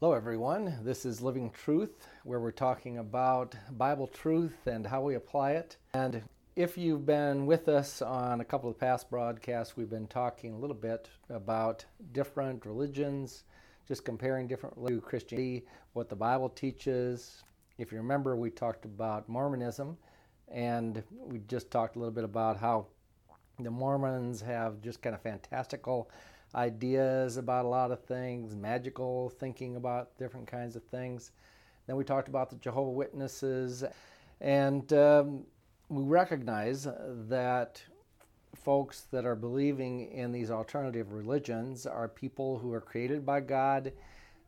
Hello, everyone. This is Living Truth, where we're talking about Bible truth and how we apply it. And if you've been with us on a couple of past broadcasts, we've been talking a little bit about different religions, just comparing different to Christianity, what the Bible teaches. If you remember, we talked about Mormonism, and we just talked a little bit about how the Mormons have just kind of fantastical ideas about a lot of things, magical thinking about different kinds of things. Then we talked about the Jehovah Witnesses, and um, we recognize that folks that are believing in these alternative religions are people who are created by God,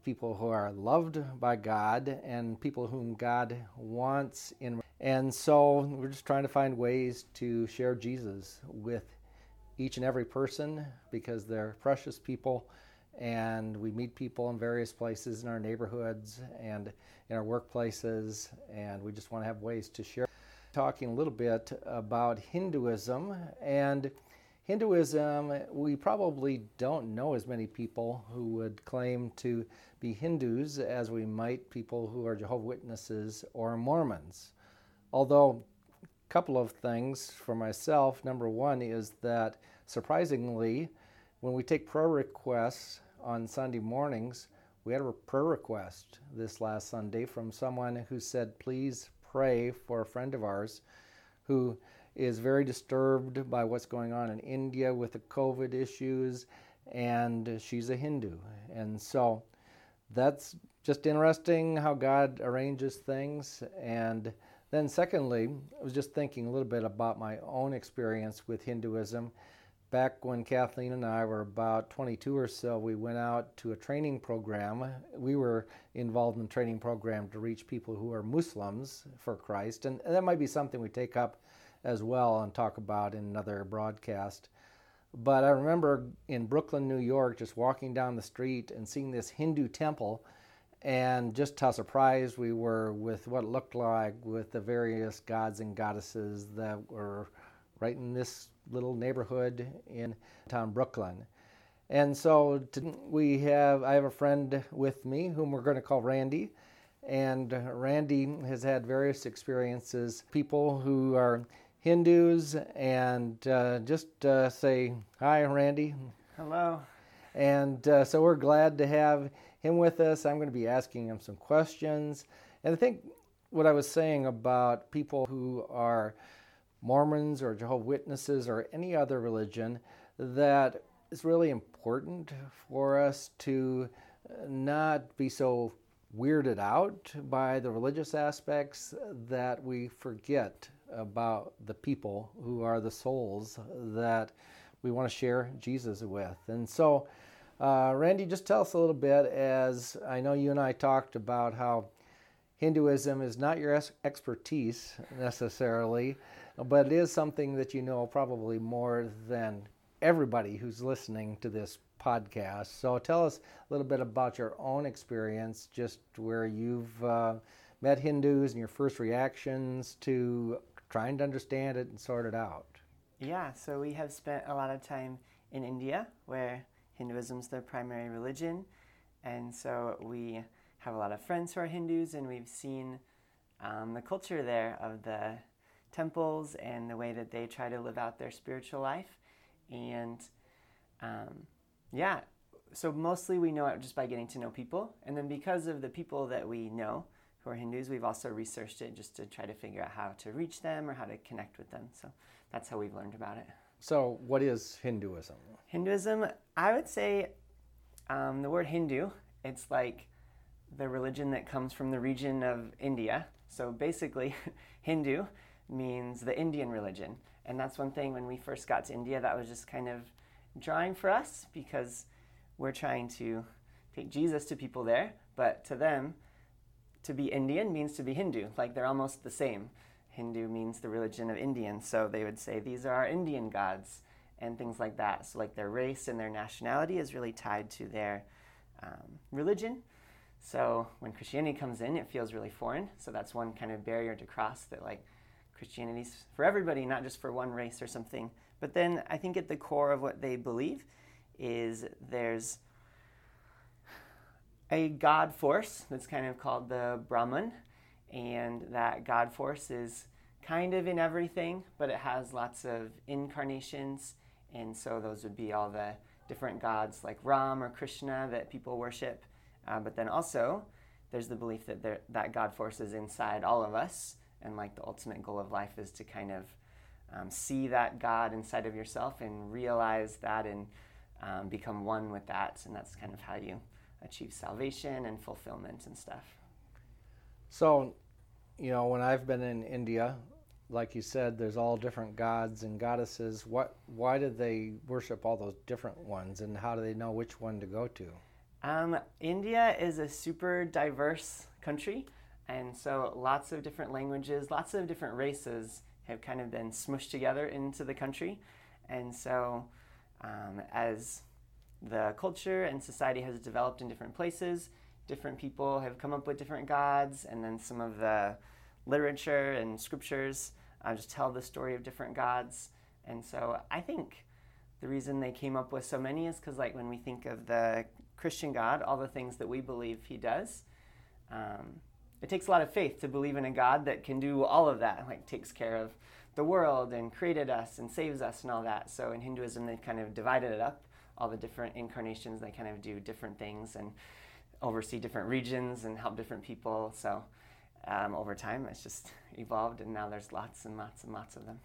people who are loved by God, and people whom God wants in. And so we're just trying to find ways to share Jesus with each and every person because they're precious people. And we meet people in various places in our neighborhoods and in our workplaces. And we just want to have ways to share. Talking a little bit about hinduism. And hinduism we probably don't know as many people who would claim to be hindus as we might people who are jehovah witnesses or mormons. Although a couple of things for myself. Number one is that surprisingly, when we take prayer requests on Sunday mornings, we had a prayer request this last Sunday from someone who said, Please pray for a friend of ours who is very disturbed by what's going on in India with the COVID issues, and she's a Hindu. And so that's just interesting how God arranges things. And then, secondly, I was just thinking a little bit about my own experience with Hinduism. Back when Kathleen and I were about 22 or so, we went out to a training program. We were involved in a training program to reach people who are Muslims for Christ, and that might be something we take up as well and talk about in another broadcast. But I remember in Brooklyn, New York, just walking down the street and seeing this Hindu temple and just how surprised we were with what looked like with the various gods and goddesses that were right in this little neighborhood in town Brooklyn. And so we have I have a friend with me whom we're going to call Randy. And Randy has had various experiences, people who are Hindus, and uh, just uh, say hi, Randy. Hello. And uh, so we're glad to have him with us. I'm going to be asking him some questions. And I think what I was saying about people who are Mormons or Jehovah Witnesses or any other religion, that it's really important for us to not be so weirded out by the religious aspects that we forget about the people who are the souls that we want to share Jesus with. And so uh, Randy, just tell us a little bit, as I know you and I talked about how Hinduism is not your expertise necessarily, but it is something that you know probably more than everybody who's listening to this podcast. So tell us a little bit about your own experience, just where you've uh, met Hindus and your first reactions to trying to understand it and sort it out. Yeah, so we have spent a lot of time in India where Hinduism is their primary religion, and so we have a lot of friends who are Hindus, and we've seen um, the culture there of the temples and the way that they try to live out their spiritual life. And um, yeah, so mostly we know it just by getting to know people. And then because of the people that we know who are Hindus, we've also researched it just to try to figure out how to reach them or how to connect with them. So that's how we've learned about it. So, what is Hinduism? Hinduism, I would say um, the word Hindu, it's like the religion that comes from the region of India. So, basically, Hindu means the Indian religion. And that's one thing when we first got to India that was just kind of drawing for us because we're trying to take Jesus to people there, but to them, to be Indian means to be Hindu. Like they're almost the same. Hindu means the religion of Indians, so they would say these are our Indian gods and things like that. So, like their race and their nationality is really tied to their um, religion. So, when Christianity comes in, it feels really foreign. So, that's one kind of barrier to cross that, like, Christianity's for everybody, not just for one race or something. But then I think at the core of what they believe is there's a god force that's kind of called the Brahman, and that god force is kind of in everything, but it has lots of incarnations, and so those would be all the different gods like Ram or Krishna that people worship. Uh, but then also, there's the belief that there, that God force is inside all of us, and like the ultimate goal of life is to kind of um, see that God inside of yourself and realize that and um, become one with that, and that's kind of how you achieve salvation and fulfillment and stuff. So, you know, when I've been in India, like you said, there's all different gods and goddesses. What? Why did they worship all those different ones, and how do they know which one to go to? Um, India is a super diverse country, and so lots of different languages, lots of different races have kind of been smushed together into the country, and so um, as the culture and society has developed in different places, different people have come up with different gods, and then some of the literature and scriptures uh, just tell the story of different gods. And so I think the reason they came up with so many is because, like, when we think of the Christian God, all the things that we believe He does, um, it takes a lot of faith to believe in a God that can do all of that, like takes care of the world and created us and saves us and all that. So in Hinduism, they've kind of divided it up. All the different incarnations, they kind of do different things and oversee different regions and help different people. So um, over time, it's just evolved, and now there's lots and lots and lots of them.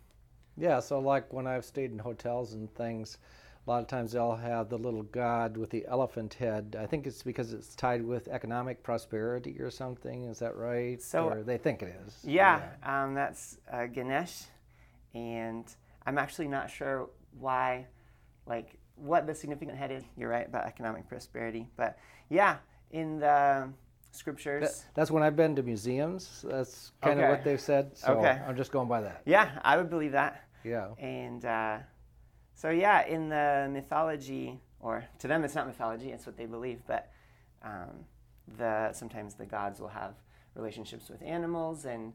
Yeah, so like when I've stayed in hotels and things, a lot of times they'll have the little god with the elephant head. I think it's because it's tied with economic prosperity or something. Is that right? So or they think it is. Yeah, yeah. Um, that's uh, Ganesh, and I'm actually not sure why, like what the significant head is. You're right about economic prosperity, but yeah, in the scriptures. That, that's when I've been to museums. That's kind okay. of what they've said. So okay. I'm just going by that. Yeah, I would believe that. Yeah. And uh, so, yeah, in the mythology, or to them it's not mythology, it's what they believe, but um, the, sometimes the gods will have relationships with animals and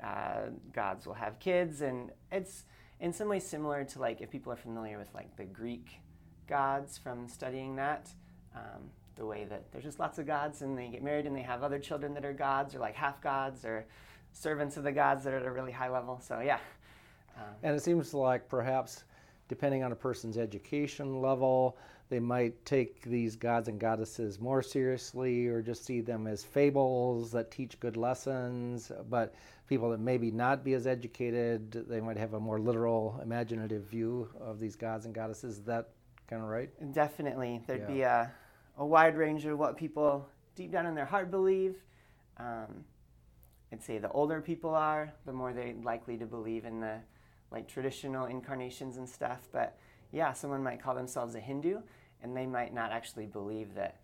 uh, gods will have kids. And it's in some ways similar to like if people are familiar with like the Greek gods from studying that. Um, the way that there's just lots of gods and they get married and they have other children that are gods or like half gods or servants of the gods that are at a really high level. So, yeah. Um, and it seems like perhaps depending on a person's education level, they might take these gods and goddesses more seriously or just see them as fables that teach good lessons. But people that maybe not be as educated, they might have a more literal, imaginative view of these gods and goddesses. Is that kind of right? Definitely. There'd yeah. be a a wide range of what people deep down in their heart believe. Um, I'd say the older people are, the more they're likely to believe in the like traditional incarnations and stuff. But yeah, someone might call themselves a Hindu, and they might not actually believe that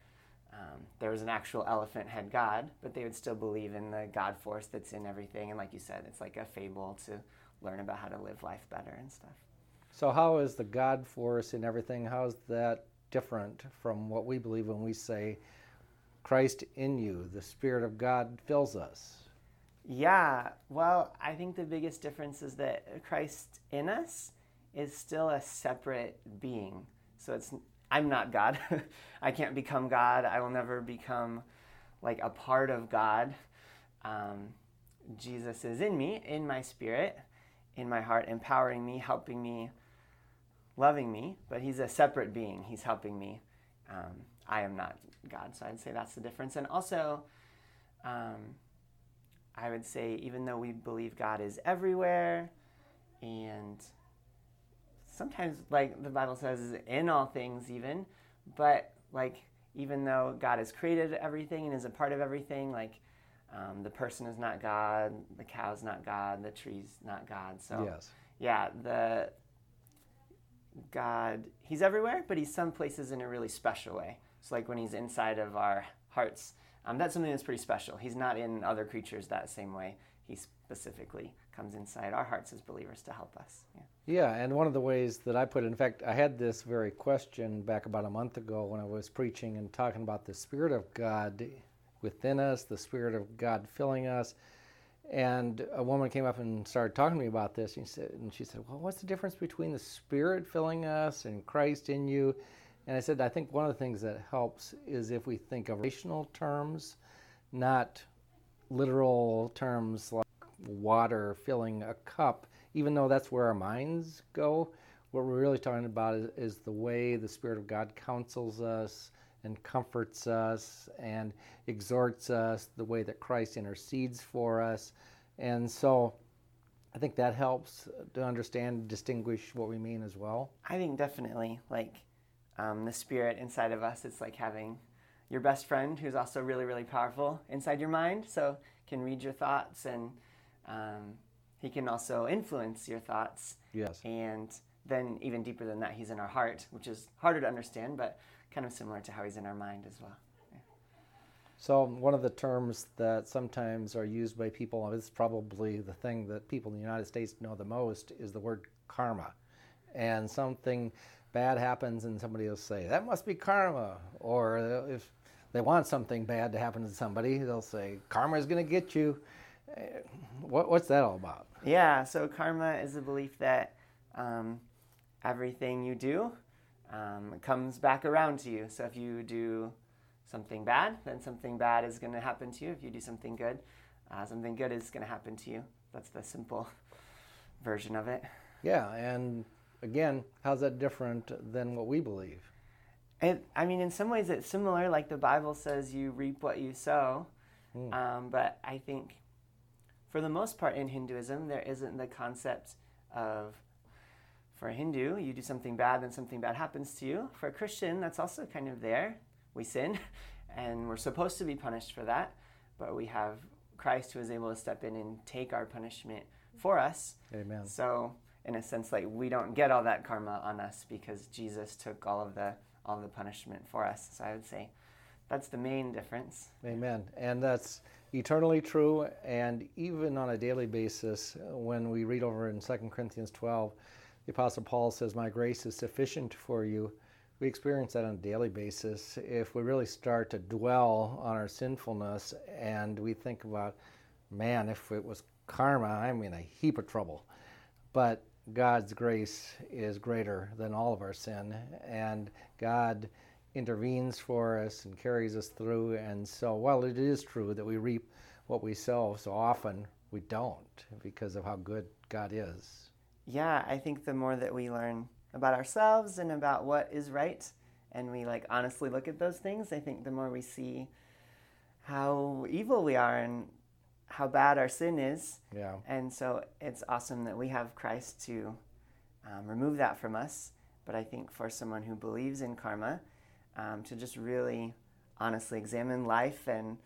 um, there was an actual elephant head god, but they would still believe in the God force that's in everything. And like you said, it's like a fable to learn about how to live life better and stuff. So, how is the God force in everything? How is that different from what we believe when we say Christ in you, the Spirit of God fills us? Yeah, well, I think the biggest difference is that Christ in us is still a separate being. So it's I'm not God. I can't become God. I will never become like a part of God. Um, Jesus is in me, in my spirit, in my heart, empowering me, helping me loving me, but he's a separate being. He's helping me. Um, I am not God, so I'd say that's the difference. And also, um, I would say, even though we believe God is everywhere, and sometimes, like the Bible says, in all things, even, but like, even though God has created everything and is a part of everything, like, um, the person is not God, the cow is not God, the tree's not God. So, yes. yeah, the God, He's everywhere, but He's some places in a really special way. It's like when He's inside of our hearts. Um, that's something that's pretty special. He's not in other creatures that same way. He specifically comes inside our hearts as believers to help us. Yeah. yeah, and one of the ways that I put it, in fact, I had this very question back about a month ago when I was preaching and talking about the Spirit of God within us, the Spirit of God filling us. And a woman came up and started talking to me about this. And she said, and she said, "Well, what's the difference between the Spirit filling us and Christ in you?" And I said, I think one of the things that helps is if we think of relational terms, not literal terms like water filling a cup, even though that's where our minds go. What we're really talking about is, is the way the Spirit of God counsels us and comforts us and exhorts us, the way that Christ intercedes for us. And so I think that helps to understand, distinguish what we mean as well. I think definitely. Like um, the spirit inside of us, it's like having your best friend who's also really, really powerful inside your mind. So can read your thoughts and um, he can also influence your thoughts. Yes. And then even deeper than that, he's in our heart, which is harder to understand, but kind of similar to how he's in our mind as well. So one of the terms that sometimes are used by people is probably the thing that people in the United States know the most is the word karma. And something bad happens and somebody will say, that must be karma. Or if they want something bad to happen to somebody, they'll say, karma is going to get you. Eh, what, what's that all about? Yeah, so karma is a belief that um, everything you do um, comes back around to you. So if you do something bad, then something bad is going to happen to you. If you do something good, uh, something good is going to happen to you. That's the simple version of it. Yeah, and again, how's that different than what we believe? It, I mean, in some ways, it's similar. Like the Bible says, you reap what you sow. Mm. Um, but I think, for the most part, in Hinduism, there isn't the concept of for a Hindu, you do something bad, then something bad happens to you. For a Christian, that's also kind of there. We sin, and we're supposed to be punished for that, but we have Christ who is able to step in and take our punishment for us. Amen. So, in a sense, like we don't get all that karma on us because Jesus took all of the all the punishment for us. So I would say that's the main difference. Amen. And that's eternally true. And even on a daily basis, when we read over in 2 Corinthians 12, the Apostle Paul says, My grace is sufficient for you. We experience that on a daily basis. If we really start to dwell on our sinfulness and we think about, man, if it was karma, I'm in a heap of trouble. But God's grace is greater than all of our sin, and God intervenes for us and carries us through. And so, while it is true that we reap what we sow, so often we don't because of how good God is yeah, I think the more that we learn about ourselves and about what is right, and we like honestly look at those things, I think the more we see how evil we are and how bad our sin is. Yeah. And so it's awesome that we have Christ to um, remove that from us. But I think for someone who believes in karma, um, to just really honestly examine life and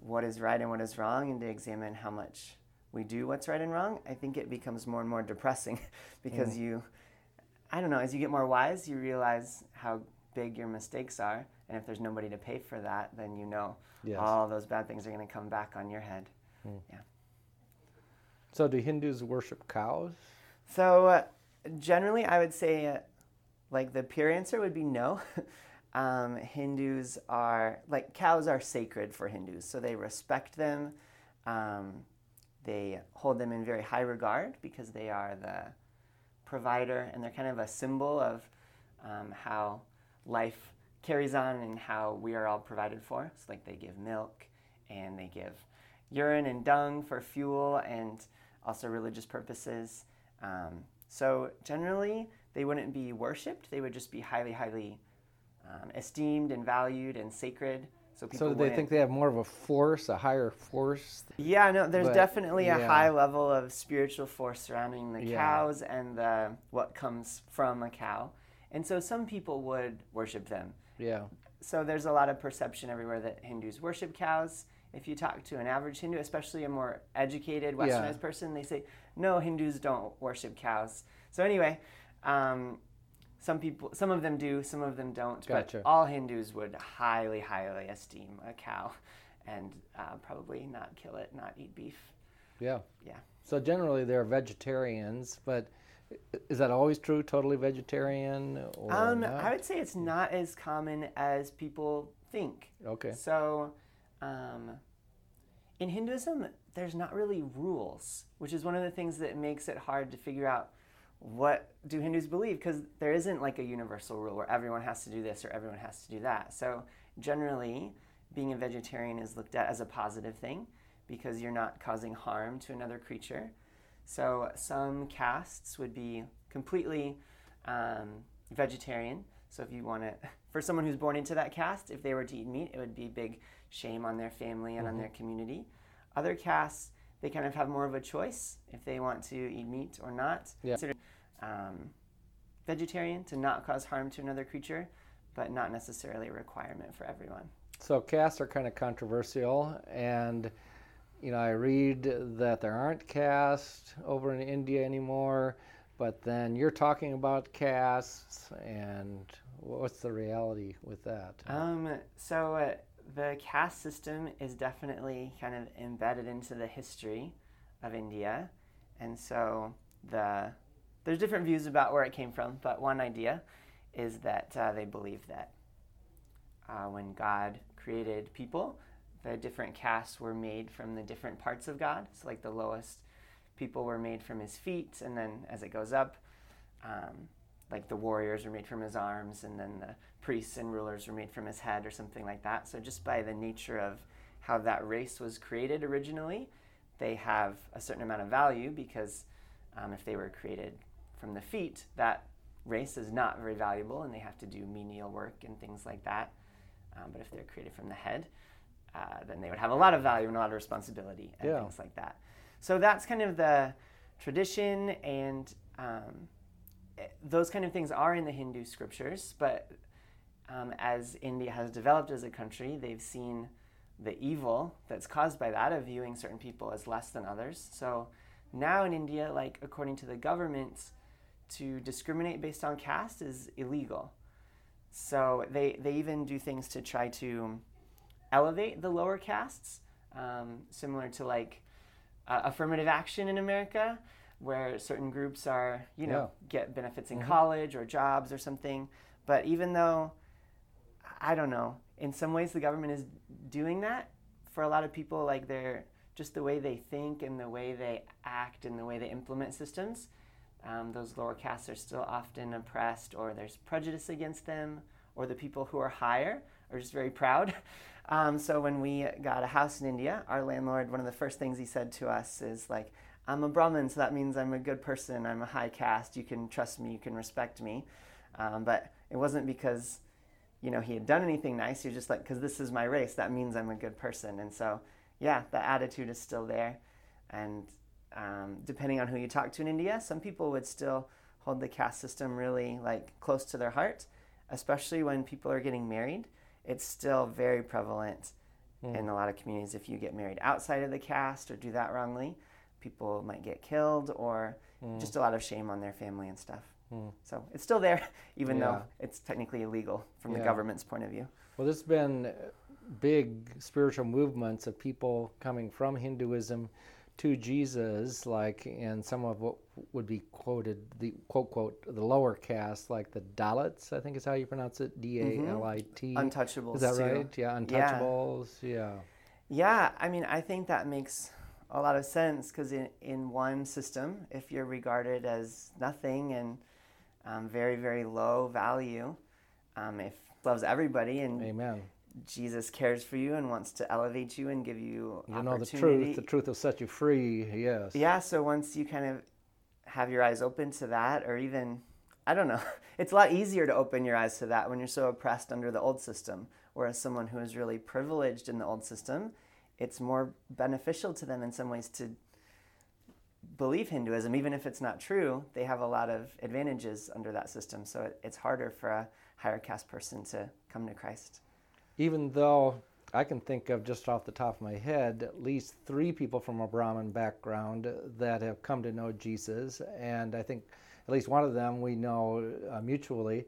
what is right and what is wrong, and to examine how much we do what's right and wrong, I think it becomes more and more depressing because mm. you, I don't know, as you get more wise, you realize how big your mistakes are. And if there's nobody to pay for that, then you know yes. all those bad things are going to come back on your head. Mm. Yeah. So, do Hindus worship cows? So, uh, generally, I would say, uh, like, the pure answer would be no. um, Hindus are, like, cows are sacred for Hindus, so they respect them. Um, they hold them in very high regard because they are the provider and they're kind of a symbol of um, how life carries on and how we are all provided for. It's like they give milk and they give urine and dung for fuel and also religious purposes. Um, so generally, they wouldn't be worshipped, they would just be highly, highly um, esteemed and valued and sacred. So, so do they think they have more of a force, a higher force? Yeah, no, there's but, definitely a yeah. high level of spiritual force surrounding the yeah. cows and the, what comes from a cow. And so some people would worship them. Yeah. So there's a lot of perception everywhere that Hindus worship cows. If you talk to an average Hindu, especially a more educated, westernized yeah. person, they say, no, Hindus don't worship cows. So anyway, um, some people, some of them do, some of them don't. Gotcha. But all Hindus would highly, highly esteem a cow, and uh, probably not kill it, not eat beef. Yeah. Yeah. So generally, they're vegetarians, but is that always true? Totally vegetarian? Or um, I would say it's not as common as people think. Okay. So, um, in Hinduism, there's not really rules, which is one of the things that makes it hard to figure out what do Hindus believe? Because there isn't like a universal rule where everyone has to do this or everyone has to do that. So generally, being a vegetarian is looked at as a positive thing because you're not causing harm to another creature. So some castes would be completely um, vegetarian. So if you want to, for someone who's born into that caste, if they were to eat meat, it would be big shame on their family and mm-hmm. on their community. Other castes, they kind of have more of a choice if they want to eat meat or not. Yeah. Um, vegetarian to not cause harm to another creature, but not necessarily a requirement for everyone. So castes are kind of controversial, and you know I read that there aren't castes over in India anymore, but then you're talking about castes, and what's the reality with that? Um, so uh, the caste system is definitely kind of embedded into the history of India, and so the there's different views about where it came from, but one idea is that uh, they believe that uh, when God created people, the different castes were made from the different parts of God. So, like the lowest people were made from his feet, and then as it goes up, um, like the warriors are made from his arms, and then the priests and rulers were made from his head, or something like that. So, just by the nature of how that race was created originally, they have a certain amount of value because um, if they were created from the feet, that race is not very valuable and they have to do menial work and things like that. Um, but if they're created from the head, uh, then they would have a lot of value and a lot of responsibility and yeah. things like that. So that's kind of the tradition, and um, eh, those kind of things are in the Hindu scriptures. But um, as India has developed as a country, they've seen the evil that's caused by that of viewing certain people as less than others. So now in India, like according to the government, to discriminate based on caste is illegal. So they, they even do things to try to elevate the lower castes, um, similar to like uh, affirmative action in America, where certain groups are, you know, yeah. get benefits in mm-hmm. college or jobs or something. But even though, I don't know, in some ways the government is doing that for a lot of people, like they're just the way they think and the way they act and the way they implement systems um, those lower castes are still often oppressed, or there's prejudice against them, or the people who are higher are just very proud. Um, so when we got a house in India, our landlord, one of the first things he said to us is like, "I'm a Brahmin, so that means I'm a good person. I'm a high caste. You can trust me. You can respect me." Um, but it wasn't because you know he had done anything nice. Was just like, "Because this is my race, that means I'm a good person." And so, yeah, the attitude is still there, and um, depending on who you talk to in India, some people would still hold the caste system really like close to their heart, especially when people are getting married. It's still very prevalent mm. in a lot of communities. If you get married outside of the caste or do that wrongly, people might get killed or mm. just a lot of shame on their family and stuff. Mm. So it's still there, even yeah. though it's technically illegal from yeah. the government's point of view. Well, there's been big spiritual movements of people coming from Hinduism to Jesus, like in some of what would be quoted, the quote, quote, the lower caste, like the Dalits, I think is how you pronounce it, D A L I T. Mm-hmm. Untouchables. Is that too. right? Yeah, untouchables. Yeah. yeah. Yeah, I mean, I think that makes a lot of sense because in, in one system, if you're regarded as nothing and um, very, very low value, um, if loves everybody and Amen. Jesus cares for you and wants to elevate you and give you you know the truth. The truth will set you free. Yes. Yeah. So once you kind of have your eyes open to that, or even I don't know, it's a lot easier to open your eyes to that when you're so oppressed under the old system. Whereas someone who is really privileged in the old system, it's more beneficial to them in some ways to believe Hinduism, even if it's not true. They have a lot of advantages under that system, so it's harder for a higher caste person to come to Christ even though I can think of just off the top of my head at least three people from a Brahmin background that have come to know Jesus, and I think at least one of them we know uh, mutually.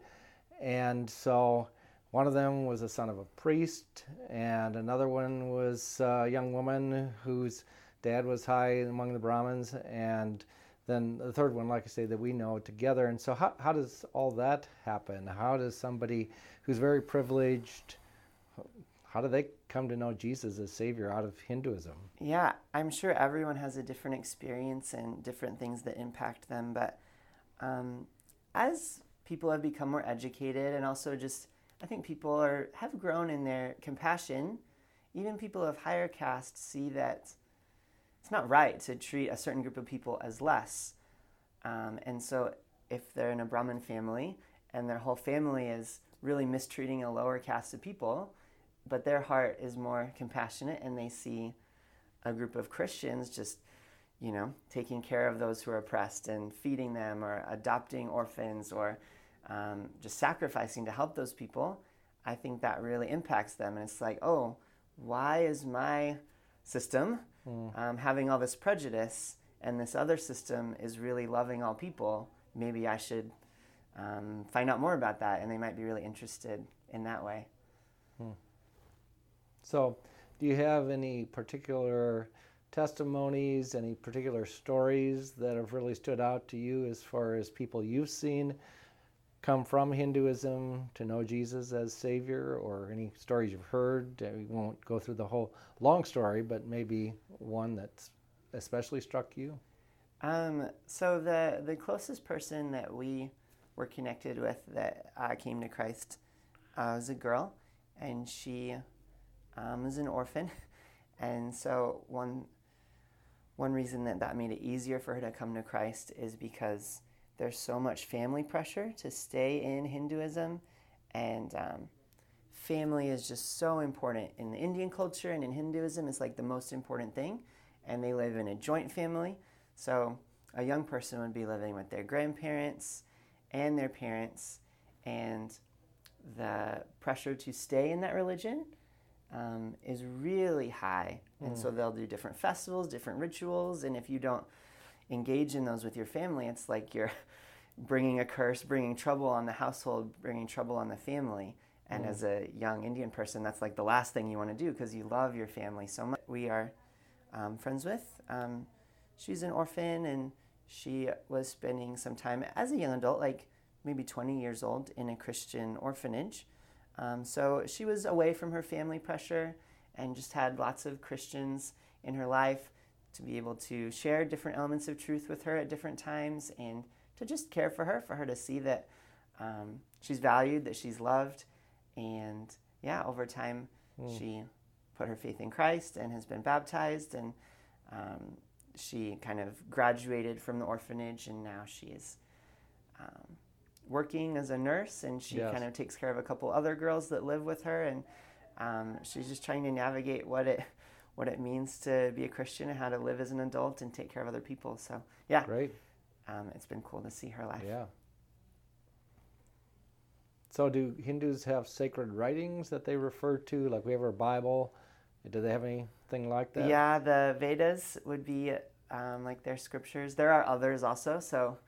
And so one of them was a son of a priest, and another one was a young woman whose dad was high among the Brahmins, and then the third one, like I say, that we know together. And so, how, how does all that happen? How does somebody who's very privileged, how do they come to know Jesus as Savior out of Hinduism? Yeah, I'm sure everyone has a different experience and different things that impact them. But um, as people have become more educated and also just I think people are have grown in their compassion. Even people of higher caste see that it's not right to treat a certain group of people as less. Um, and so, if they're in a Brahmin family and their whole family is really mistreating a lower caste of people, but their heart is more compassionate and they see a group of Christians just, you know, taking care of those who are oppressed and feeding them or adopting orphans or um, just sacrificing to help those people, I think that really impacts them. And it's like, oh, why is my system mm. um, having all this prejudice and this other system is really loving all people? Maybe I should um, find out more about that, and they might be really interested in that way. So, do you have any particular testimonies, any particular stories that have really stood out to you as far as people you've seen come from Hinduism to know Jesus as Savior, or any stories you've heard? We won't go through the whole long story, but maybe one that's especially struck you. Um, so the the closest person that we were connected with that uh, came to Christ uh, was a girl, and she um, was an orphan, and so one one reason that that made it easier for her to come to Christ is because there's so much family pressure to stay in Hinduism, and um, family is just so important in the Indian culture and in Hinduism. It's like the most important thing, and they live in a joint family. So a young person would be living with their grandparents and their parents, and the pressure to stay in that religion um, is really high. And so mm. they'll do different festivals, different rituals, and if you don't engage in those with your family, it's like you're bringing a curse, bringing trouble on the household, bringing trouble on the family. And mm. as a young Indian person, that's like the last thing you want to do because you love your family so much. We are um, friends with. Um, she's an orphan and she was spending some time as a young adult, like maybe 20 years old, in a Christian orphanage. Um, so she was away from her family pressure and just had lots of Christians in her life to be able to share different elements of truth with her at different times and to just care for her, for her to see that um, she's valued, that she's loved. And yeah, over time, mm. she put her faith in Christ and has been baptized. And um, she kind of graduated from the orphanage and now she is um, working as a nurse and she yes. kind of takes care of a couple other girls that live with her. And um, she's just trying to navigate what it what it means to be a Christian and how to live as an adult and take care of other people. So yeah, great. Um, it's been cool to see her life. Yeah. So do Hindus have sacred writings that they refer to? Like we have our Bible. Do they have anything like that? Yeah, the Vedas would be um, like their scriptures. There are others also. So.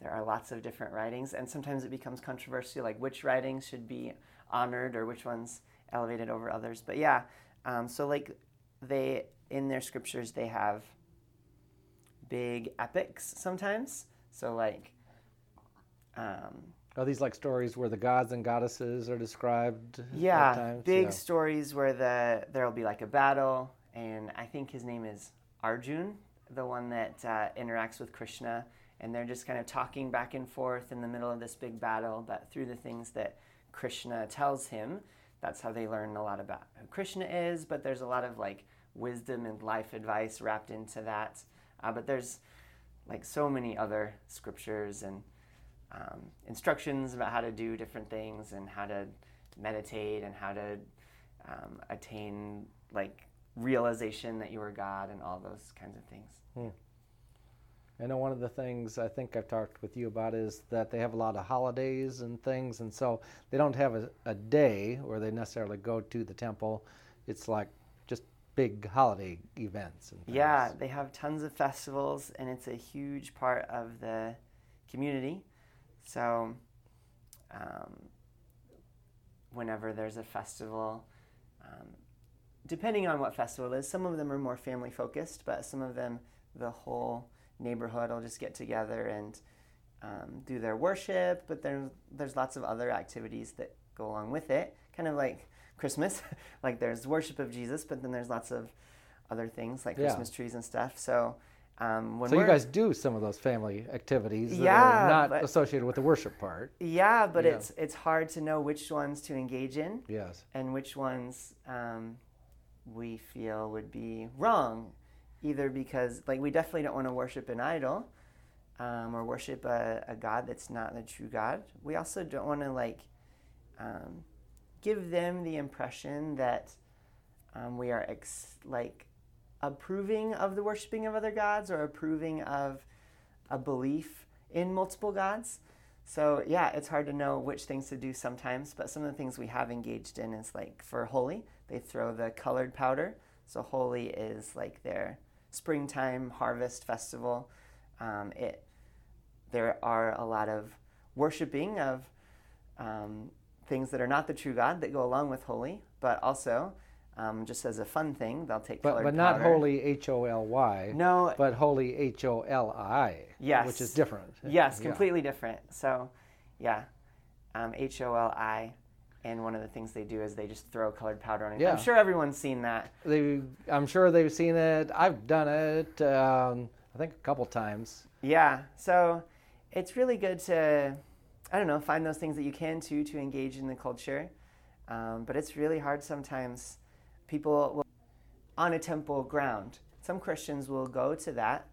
There are lots of different writings, and sometimes it becomes controversial, like which writings should be honored or which ones elevated over others. But yeah, um, so like they in their scriptures they have big epics sometimes. So like. Um, are these like stories where the gods and goddesses are described? Yeah, big yeah. stories where the there'll be like a battle, and I think his name is Arjun, the one that uh, interacts with Krishna, and they're just kind of talking back and forth in the middle of this big battle. But through the things that Krishna tells him, that's how they learn a lot about who Krishna is, but there's a lot of like wisdom and life advice wrapped into that. Uh, but there's like so many other scriptures and um, instructions about how to do different things and how to meditate and how to um, attain like realization that you are God and all those kinds of things. Hmm. I know one of the things I think I've talked with you about is that they have a lot of holidays and things, and so they don't have a, a day where they necessarily go to the temple. It's like just big holiday events. yeah, they have tons of festivals, and it's a huge part of the community. So, um, whenever there's a festival, um, depending on what festival it is, some of them are more family focused, but some of them, the whole neighborhood will just get together and um, do their worship, but there's there's lots of other activities that go along with it, kind of like Christmas. like there's worship of Jesus, but then there's lots of other things like yeah. Christmas trees and stuff. So um, when So you guys do some of those family activities that Yeah, are not but- associated with the worship part. yeah, but Yeah. it's it's hard to know which ones to engage in Yes. and which ones um, we feel would be wrong, either because like we definitely don't want to worship an idol um, or worship a, a god that's not the true God. We also don't want to like um, give them the impression that um, we are ex- like approving of the worshiping of other gods or approving of a belief in multiple gods. So yeah, it's hard to know which things to do sometimes, but some of the things we have engaged in is like for Holi, they throw the colored powder. So Holi is like their springtime harvest festival. Um, it there are a lot of worshiping of um, things that are not the true God that go along with Holi, but also um, just as a fun thing, they'll take But but not powder. holy H O L Y. No, But Holi H O L I. Yes. Which is different. Yes, Yeah. completely different. So, yeah, um, H O L I, and one of the things they do is they just throw colored powder on it. Yeah. I'm sure everyone's seen that. They, I'm sure they've seen it. I've done it. Um, I think a couple times. Yeah, so it's really good to, I don't know, find those things that you can too to engage in the culture. Um, but it's really hard sometimes. People will, on a temple ground, some Christians will go to that.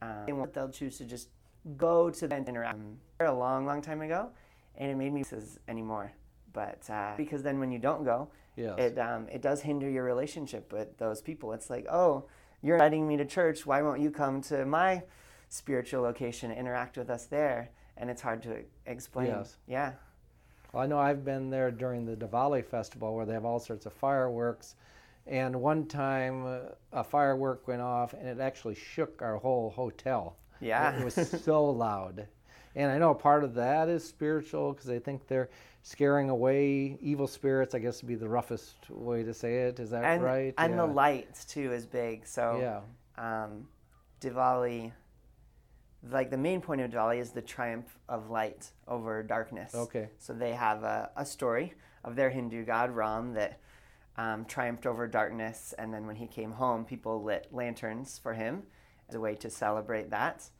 Um, they'll choose to just go to the interact a long, long time ago, and it made me says anymore. But uh, because then when you don't go, Yes. it um, it does hinder your relationship with those people. It's like, oh, you're inviting me to church. Why won't you come to my spiritual location interact with us there? And it's hard to explain. Yes. Yeah. Well, I know I've been there during the Diwali festival where they have all sorts of fireworks. And one time uh, a firework went off and it actually shook our whole hotel. Yeah. It, it was so loud. And I know a part of that is spiritual because they think they're scaring away evil spirits, I guess would be the roughest way to say it. Is that and right? and the Yeah. light too is big. So Yeah. um, Diwali, like the main point of Diwali is the triumph of light over darkness. Okay. So they have a, a story of their Hindu god Ram that um, triumphed over darkness, and then when he came home, people lit lanterns for him as a way to celebrate that.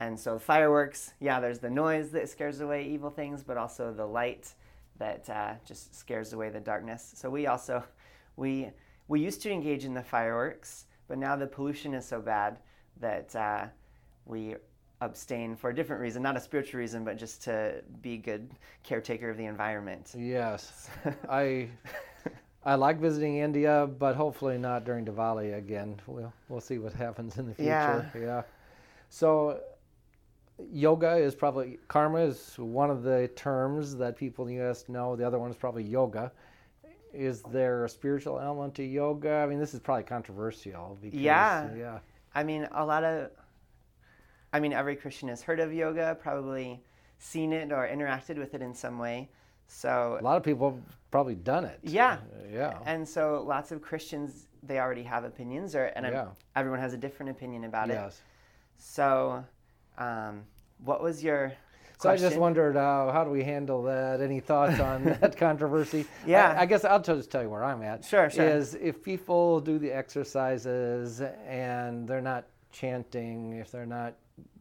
And so fireworks, yeah, there's the noise that scares away evil things, but also the light that uh, just scares away the darkness. So we also we we used to engage in the fireworks, but now the pollution is so bad that uh, we abstain for a different reason, not a spiritual reason, but just to be good caretaker of the environment. Yes. I I like visiting India, but hopefully not during Diwali again. We'll we'll see what happens in the future. Yeah. Yeah. So yoga is probably karma is one of the terms that people in the US know. The other one is probably yoga. Is there a spiritual element to yoga? I mean, this is probably controversial because Yeah. yeah. I mean, a lot of, I mean, every Christian has heard of yoga, probably seen it or interacted with it in some way. So A lot of people have probably done it. Yeah. Yeah. And so lots of Christians, they already have opinions, or and Yeah. everyone has a different opinion about it. yes. So, um, what was your So I just wondered, uh, how do we handle that? Any thoughts on that controversy? Yeah. I, I guess I'll just tell you where I'm at. Sure, sure. Is if people do the exercises and they're not chanting, if they're not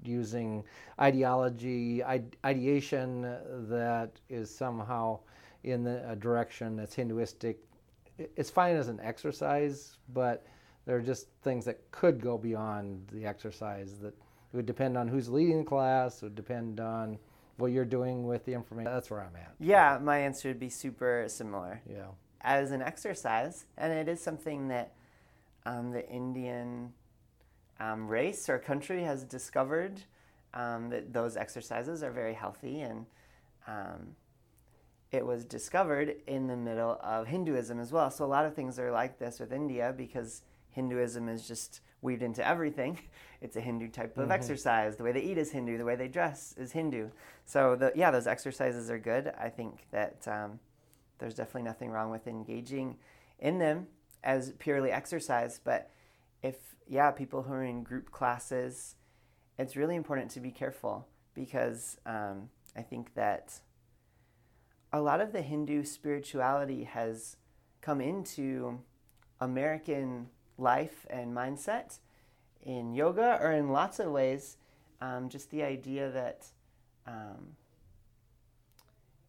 using ideology, ide- ideation that is somehow in the, a direction that's Hinduistic, it's fine as an exercise, but there are just things that could go beyond the exercise that it would depend on who's leading the class, it would depend on what you're doing with the information. That's where I'm at. Yeah, my answer would be super similar. Yeah. As an exercise, and it is something that um, the Indian um, race or country has discovered um, that those exercises are very healthy, and um, it was discovered in the middle of Hinduism as well. So a lot of things are like this with India because Hinduism is just weaved into everything. It's a Hindu type of exercise. The way they eat is Hindu. The way they dress is Hindu. So the, yeah, those exercises are good. I think that um, there's definitely nothing wrong with engaging in them as purely exercise. But if yeah, people who are in group classes, it's really important to be careful because um, I think that a lot of the Hindu spirituality has come into American life and mindset in yoga or in lots of ways. Um, just the idea that, um,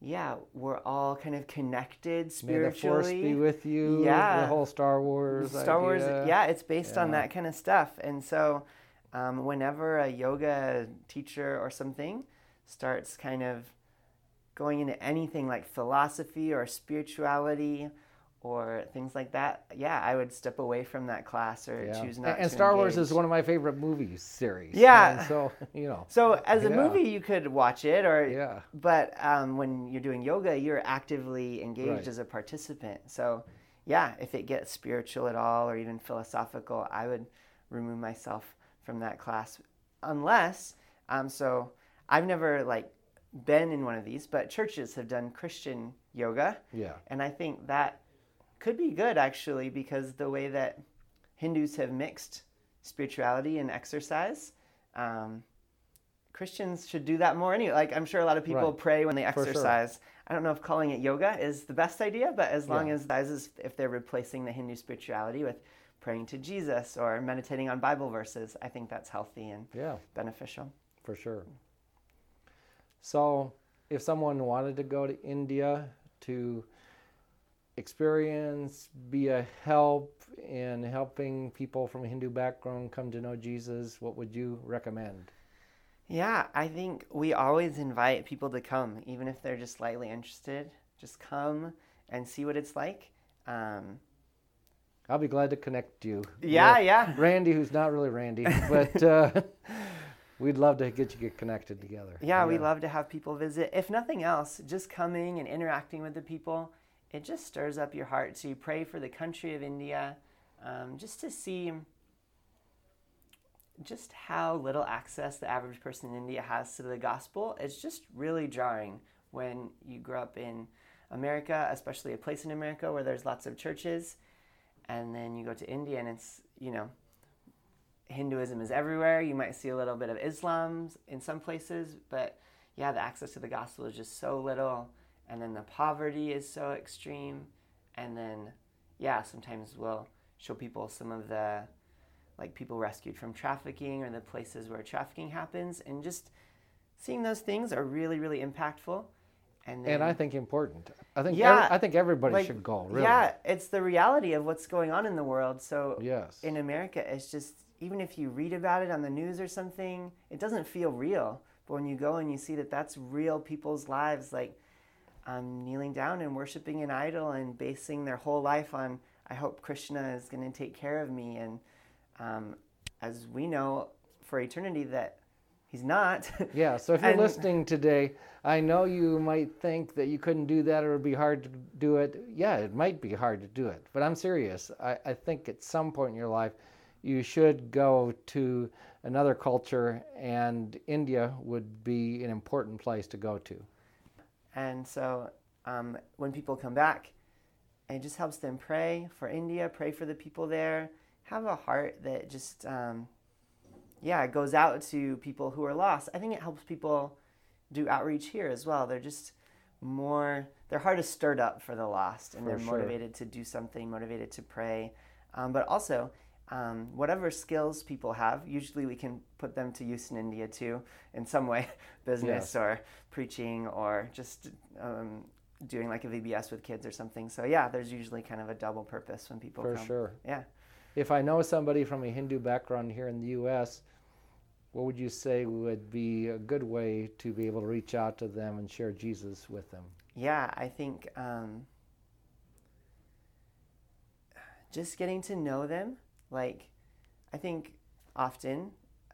yeah, we're all kind of connected spiritually. May the force be with you. Yeah. The whole Star Wars. Star Wars, yeah, it's based on that kind of stuff. And so, um, whenever a yoga teacher or something starts kind of going into anything like philosophy or spirituality or things like that, yeah, I would step away from that class or Yeah. choose And- not and to Star Wars is one of my favorite movie series. Yeah. And so, you know. So as a Yeah. movie, you could watch it, or Yeah. but um, when you're doing yoga, you're actively engaged Right. as a participant. So yeah, if it gets spiritual at all or even philosophical, I would remove myself from that class, unless um, so I've never like been in one of these, but churches have done Christian yoga, Yeah. and I think that could be good actually because the way that Hindus have mixed spirituality and exercise. Um, Christians should do that more anyway. Like I'm sure a lot of people Right. pray when they For sure. exercise. I don't know if calling it yoga is the best idea, but as long Yeah. as that is if they're replacing the Hindu spirituality with praying to Jesus or meditating on Bible verses, I think that's healthy and Yeah. beneficial. For sure. So, if someone wanted to go to India to experience, be a help in helping people from a Hindu background come to know Jesus, what would you recommend? Yeah, I think we always invite people to come, even if they're just slightly interested. Just come and see what it's like. Um, I'll be glad to connect you. yeah, yeah. Randy, who's not really Randy, but uh, we'd love to get you get connected together. Yeah, we love to have people visit. If nothing else, just coming and interacting with the people, it just stirs up your heart to pray for the country of India, um, just to see just how little access the average person in India has to the gospel. It's just really jarring when you grow up in America, especially a place in America where there's lots of churches, and then you go to India and it's, you know, Hinduism is everywhere. You might see a little bit of Islam in some places, but yeah, the access to the gospel is just so little. And then the poverty is so extreme. And then, yeah, sometimes we'll show people some of the, like people rescued from trafficking or the places where trafficking happens. And just seeing those things are really, really impactful. And, then, And I think important. I think Yeah, every- I think everybody like, should go. Really. Yeah, it's the reality of what's going on in the world. So Yes. in America, it's just even if you read about it on the news or something, it doesn't feel real. But when you go and you see that that's real people's lives, like um, kneeling down and worshiping an idol and basing their whole life on, I hope Krishna is going to take care of me. And um, as we know for eternity, that he's not. Yeah, so if you're And- listening today, I know you might think that you couldn't do that or it'd be hard to do it. Yeah, it might be hard to do it, but I'm serious. I, I think at some point in your life, you should go to another culture, and India would be an important place to go to. And so um, when people come back, it just helps them pray for India, pray for the people there, have a heart that just, um, yeah, goes out to people who are lost. I think it helps people do outreach here as well. They're just more, their heart is stirred up for the lost and For they're sure. motivated to do something, motivated to pray. Um, but also, um, whatever skills people have, usually we can put them to use in India too, in some way, business Yes. or preaching or just um, doing like a VBS with kids or something. So yeah, there's usually kind of a double purpose when people For come. sure. Yeah. If I know somebody from a Hindu background here in the U.S., what would you say would be a good way to be able to reach out to them and share Jesus with them? Yeah, I think um, just getting to know them, like, I think often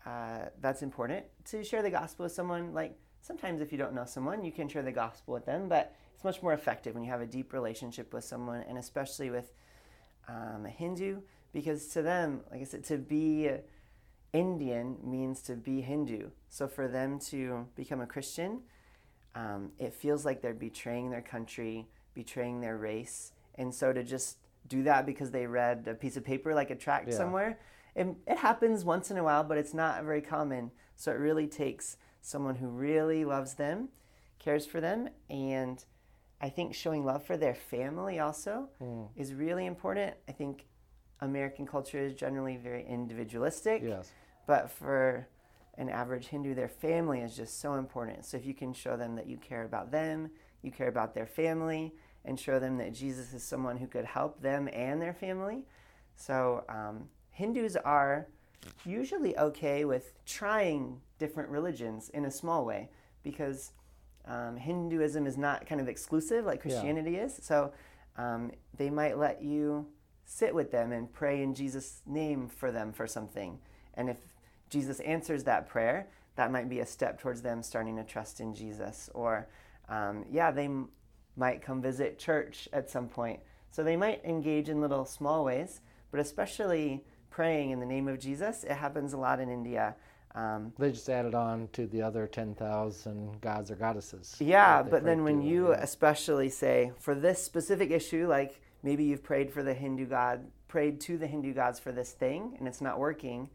uh, that's important to share the gospel with someone. Like, sometimes if you don't know someone, you can share the gospel with them, but it's much more effective when you have a deep relationship with someone, and especially with um, a Hindu, because to them, like I said, to be Indian means to be Hindu. So for them to become a Christian, um, it feels like they're betraying their country, betraying their race. And so to just do that because they read a piece of paper like a tract Yeah. somewhere, it, it happens once in a while, but it's not very common. So it really takes someone who really loves them, cares for them, and I think showing love for their family also Mm. is really important. I think American culture is generally very individualistic. Yes. But for an average Hindu, their family is just so important. So if you can show them that you care about them, you care about their family, and show them that Jesus is someone who could help them and their family. So um, Hindus are usually okay with trying different religions in a small way because um, Hinduism is not kind of exclusive like Christianity yeah. is. So um, they might let you sit with them and pray in Jesus' name for them for something. And if Jesus answers that prayer, that might be a step towards them starting to trust in Jesus. Or, um, yeah, they might come visit church at some point. So they might engage in little small ways, but especially praying in the name of Jesus, it happens a lot in India. Um, they just added on to the other 10,000 gods or goddesses. Yeah, but then when you yeah. especially say, for this specific issue, like maybe you've prayed for the Hindu god, prayed to the Hindu gods for this thing, and it's not working,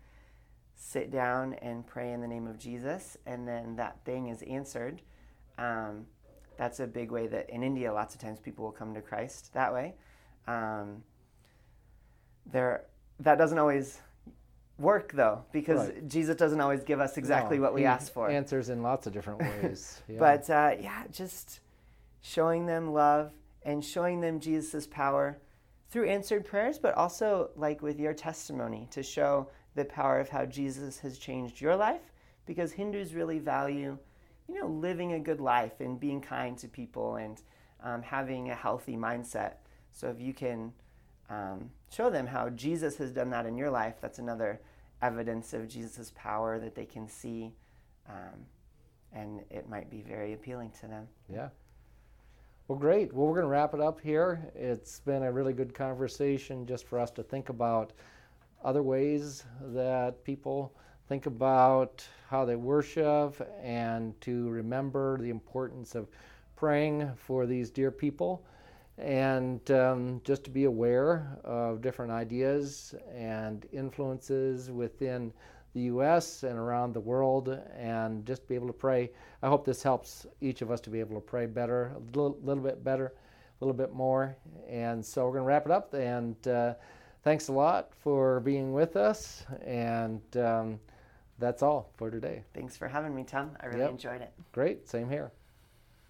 sit down and pray in the name of Jesus, and then that thing is answered. Um, that's a big way that in India, lots of times people will come to Christ that way. Um, there, that doesn't always work though, because right. Jesus doesn't always give us exactly no, what we ask for. Answers in lots of different ways. Yeah. but uh, yeah, just showing them love and showing them Jesus' power through answered prayers, but also like with your testimony to show the power of how Jesus has changed your life, because Hindus really value, you know, living a good life and being kind to people and um, having a healthy mindset. So if you can um, show them how Jesus has done that in your life, that's another evidence of Jesus' power that they can see, um, and it might be very appealing to them. Yeah. Well, great. Well, we're going to wrap it up here. It's been a really good conversation just for us to think about other ways that people think about how they worship and to remember the importance of praying for these dear people and um, just to be aware of different ideas and influences within the U.S. and around the world, and just be able to pray. I hope this helps each of us to be able to pray better, a little, little bit better, a little bit more. And so we're going to wrap it up. And uh, thanks a lot for being with us. And um, that's all for today. Thanks for having me, Tom. I really yep. enjoyed it. Great. Same here.